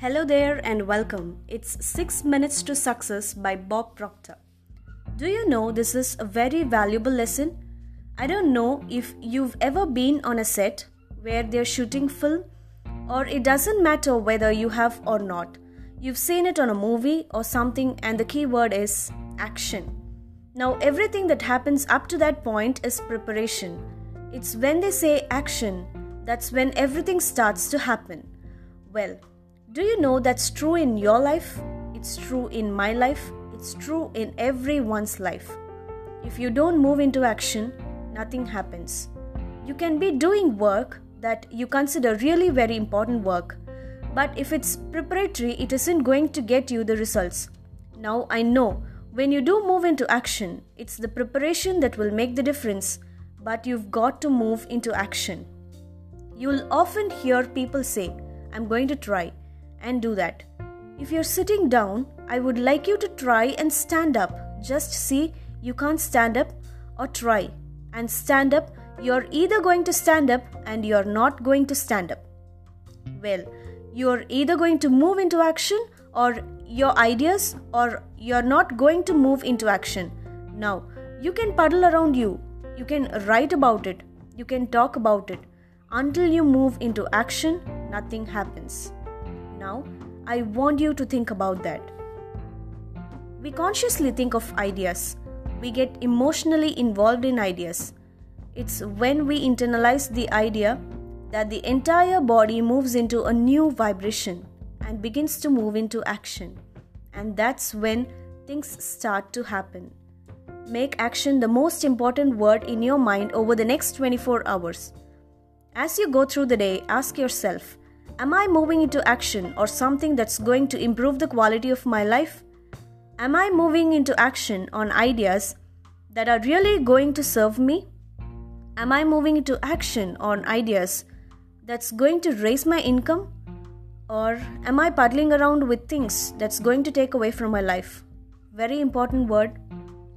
Hello there and welcome. It's 6 Minutes to Success by Bob Proctor. Do you know this is a very valuable lesson? I don't know if you've ever been on a set where they're shooting film, or it doesn't matter whether you have or not. You've seen it on a movie or something, and the key word is action. Now, everything that happens up to that point is preparation. It's when they say action that's when everything starts to happen. Well, do you know that's true in your life? It's true in my life. It's true in everyone's life. If you don't move into action, nothing happens. You can be doing work that you consider really very important work, but if it's preparatory, it isn't going to get you the results. Now, I know when you do move into action, it's the preparation that will make the difference, but you've got to move into action. You'll often hear people say, I'm going to try and do that. If you're sitting down, I would like you to try and stand up. Just see you can't stand up or try and stand up. You're either going to stand up and you're not going to stand up. Well, you're either going to move into action or your ideas or you're not going to move into action. Now, you can puddle around you, you can write about it, you can talk about it until you move into action, nothing happens. Now, I want you to think about that. We consciously think of ideas, we get emotionally involved in ideas. It's when we internalize the idea that the entire body moves into a new vibration and begins to move into action. And that's when things start to happen. Make action the most important word in your mind over the next 24 hours. As you go through the day, ask yourself Am I moving into action or something that's going to improve the quality of my life? Am I moving into action on ideas that are really going to serve me? Am I moving into action on ideas that's going to raise my income? Or am I puddling around with things that's going to take away from my life? Very important word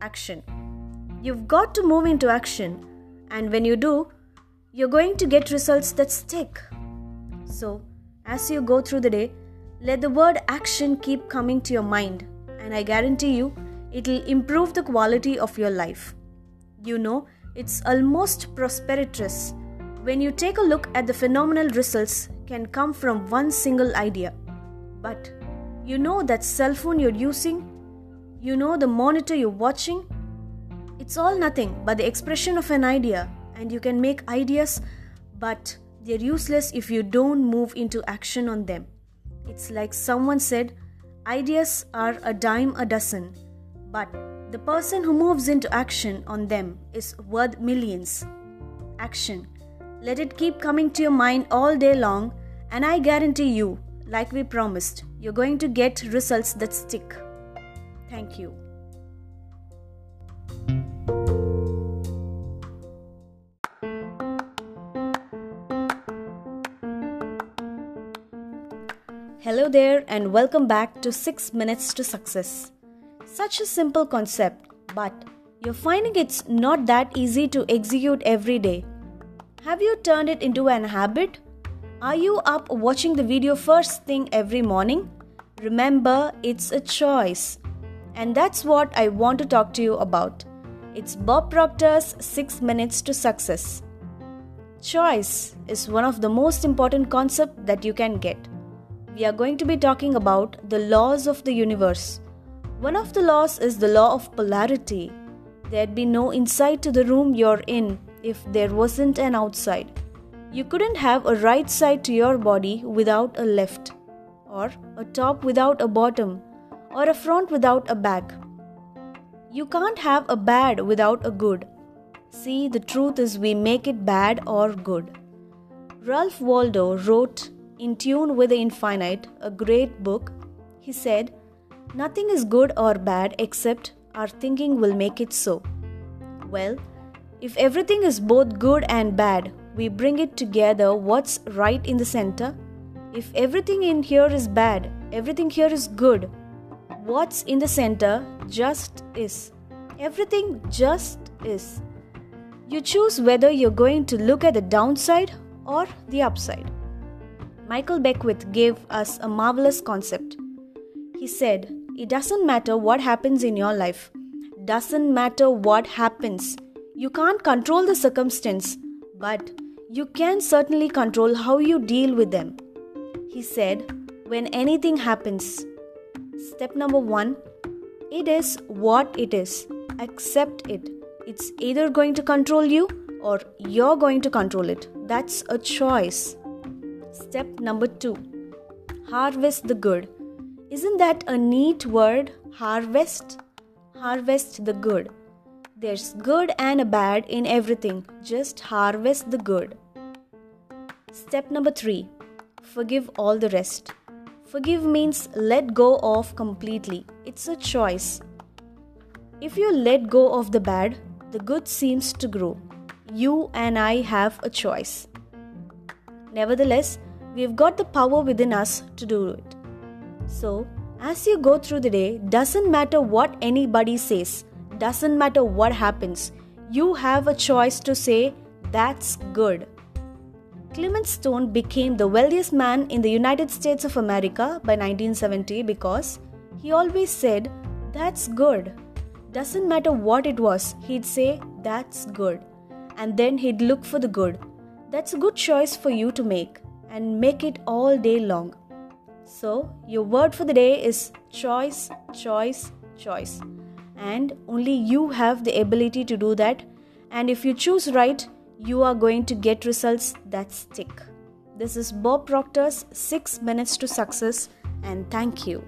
action. You've got to move into action, and when you do, you're going to get results that stick. So, as you go through the day, let the word action keep coming to your mind, and I guarantee you it'll improve the quality of your life. You know, it's almost prosperous when you take a look at the phenomenal results can come from one single idea. But you know that cell phone you're using, you know the monitor you're watching, it's all nothing but the expression of an idea and you can make ideas, but they're useless if you don't move into action on them. It's like someone said, ideas are a dime a dozen, but the person who moves into action on them is worth millions. Action. Let it keep coming to your mind all day long, and I guarantee you, like we promised, you're going to get results that stick. Thank you. Hello there, and welcome back to 6 Minutes to Success. Such a simple concept, but you're finding it's not that easy to execute every day. Have you turned it into an habit? Are you up watching the video first thing every morning? Remember, it's a choice. And that's what I want to talk to you about. It's Bob Proctor's 6 Minutes to Success. Choice is one of the most important concepts that you can get we are going to be talking about the laws of the universe. One of the laws is the law of polarity. There'd be no inside to the room you're in if there wasn't an outside. You couldn't have a right side to your body without a left, or a top without a bottom, or a front without a back. You can't have a bad without a good. See, the truth is we make it bad or good. Ralph Waldo wrote in Tune with the Infinite, a great book, he said, Nothing is good or bad except our thinking will make it so. Well, if everything is both good and bad, we bring it together what's right in the center. If everything in here is bad, everything here is good. What's in the center just is. Everything just is. You choose whether you're going to look at the downside or the upside. Michael Beckwith gave us a marvelous concept. He said, It doesn't matter what happens in your life, doesn't matter what happens. You can't control the circumstance, but you can certainly control how you deal with them. He said, When anything happens, step number one, it is what it is. Accept it. It's either going to control you or you're going to control it. That's a choice. Step number two harvest the good. Isn't that a neat word? Harvest? Harvest the good. There's good and a bad in everything. Just harvest the good. Step number three forgive all the rest. Forgive means let go of completely. It's a choice. If you let go of the bad, the good seems to grow you and I have a choice. Nevertheless, we've got the power within us to do it. So, as you go through the day, doesn't matter what anybody says, doesn't matter what happens, you have a choice to say, That's good. Clement Stone became the wealthiest man in the United States of America by 1970 because he always said, That's good. Doesn't matter what it was, he'd say, That's good and then he'd look for the good. That's a good choice for you to make and make it all day long. So, your word for the day is choice, choice, choice. And only you have the ability to do that. And if you choose right, you are going to get results that stick. This is Bob Proctor's 6 Minutes to Success, and thank you.